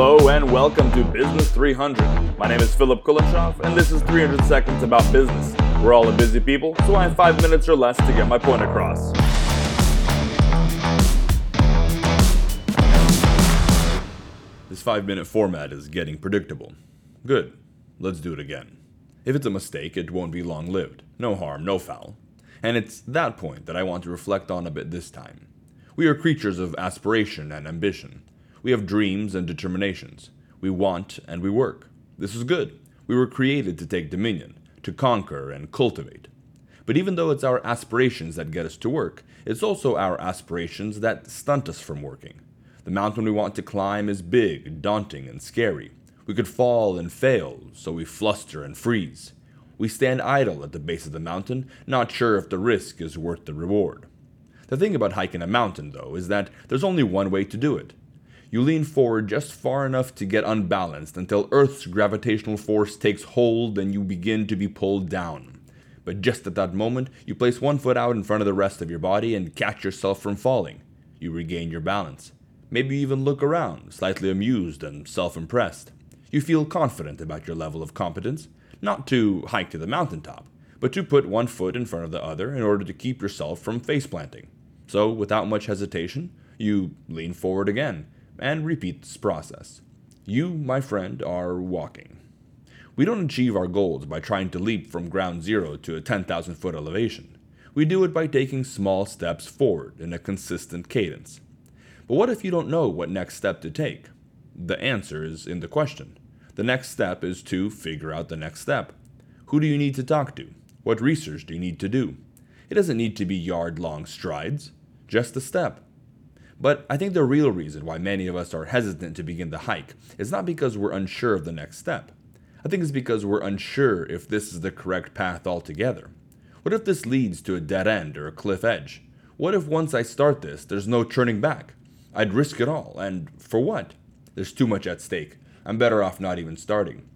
and welcome to Business 300. My name is Philip Kulishov, and this is 300 Seconds About Business. We're all a busy people, so I have five minutes or less to get my point across. This five minute format is getting predictable. Good. Let's do it again. If it's a mistake, it won't be long lived. No harm, no foul. And it's that point that I want to reflect on a bit this time. We are creatures of aspiration and ambition. We have dreams and determinations. We want and we work. This is good. We were created to take dominion, to conquer and cultivate. But even though it's our aspirations that get us to work, it's also our aspirations that stunt us from working. The mountain we want to climb is big, daunting, and scary. We could fall and fail, so we fluster and freeze. We stand idle at the base of the mountain, not sure if the risk is worth the reward. The thing about hiking a mountain, though, is that there's only one way to do it. You lean forward just far enough to get unbalanced until Earth's gravitational force takes hold and you begin to be pulled down. But just at that moment, you place one foot out in front of the rest of your body and catch yourself from falling. You regain your balance. Maybe you even look around, slightly amused and self impressed. You feel confident about your level of competence, not to hike to the mountaintop, but to put one foot in front of the other in order to keep yourself from face planting. So, without much hesitation, you lean forward again and repeat this process. You, my friend, are walking. We don't achieve our goals by trying to leap from ground zero to a 10,000 foot elevation. We do it by taking small steps forward in a consistent cadence. But what if you don't know what next step to take? The answer is in the question. The next step is to figure out the next step. Who do you need to talk to? What research do you need to do? It doesn't need to be yard long strides, just a step. But I think the real reason why many of us are hesitant to begin the hike is not because we're unsure of the next step. I think it's because we're unsure if this is the correct path altogether. What if this leads to a dead end or a cliff edge? What if once I start this, there's no turning back? I'd risk it all, and for what? There's too much at stake. I'm better off not even starting.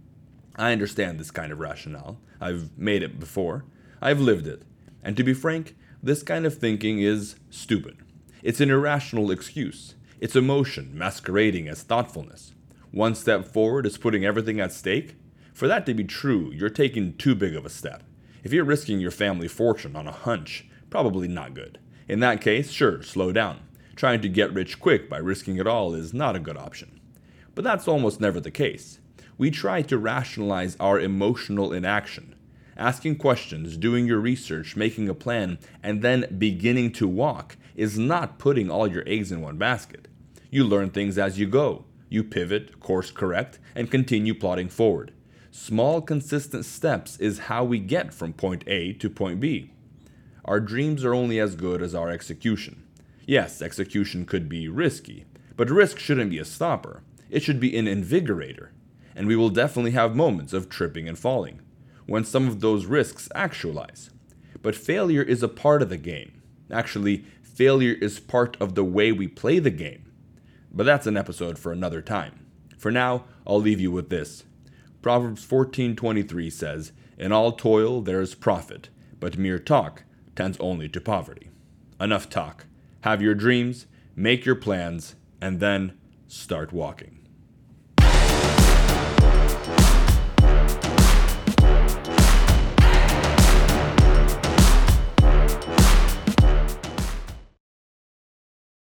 I understand this kind of rationale. I've made it before. I've lived it. And to be frank, this kind of thinking is stupid. It's an irrational excuse. It's emotion masquerading as thoughtfulness. One step forward is putting everything at stake. For that to be true, you're taking too big of a step. If you're risking your family fortune on a hunch, probably not good. In that case, sure, slow down. Trying to get rich quick by risking it all is not a good option. But that's almost never the case. We try to rationalize our emotional inaction. Asking questions, doing your research, making a plan, and then beginning to walk is not putting all your eggs in one basket. You learn things as you go. You pivot, course correct, and continue plodding forward. Small, consistent steps is how we get from point A to point B. Our dreams are only as good as our execution. Yes, execution could be risky, but risk shouldn't be a stopper. It should be an invigorator. And we will definitely have moments of tripping and falling, when some of those risks actualize. But failure is a part of the game. Actually, failure is part of the way we play the game. But that's an episode for another time. For now, I'll leave you with this. Proverbs 14:23 says, "In all toil there is profit, but mere talk tends only to poverty." Enough talk. Have your dreams, make your plans, and then start walking.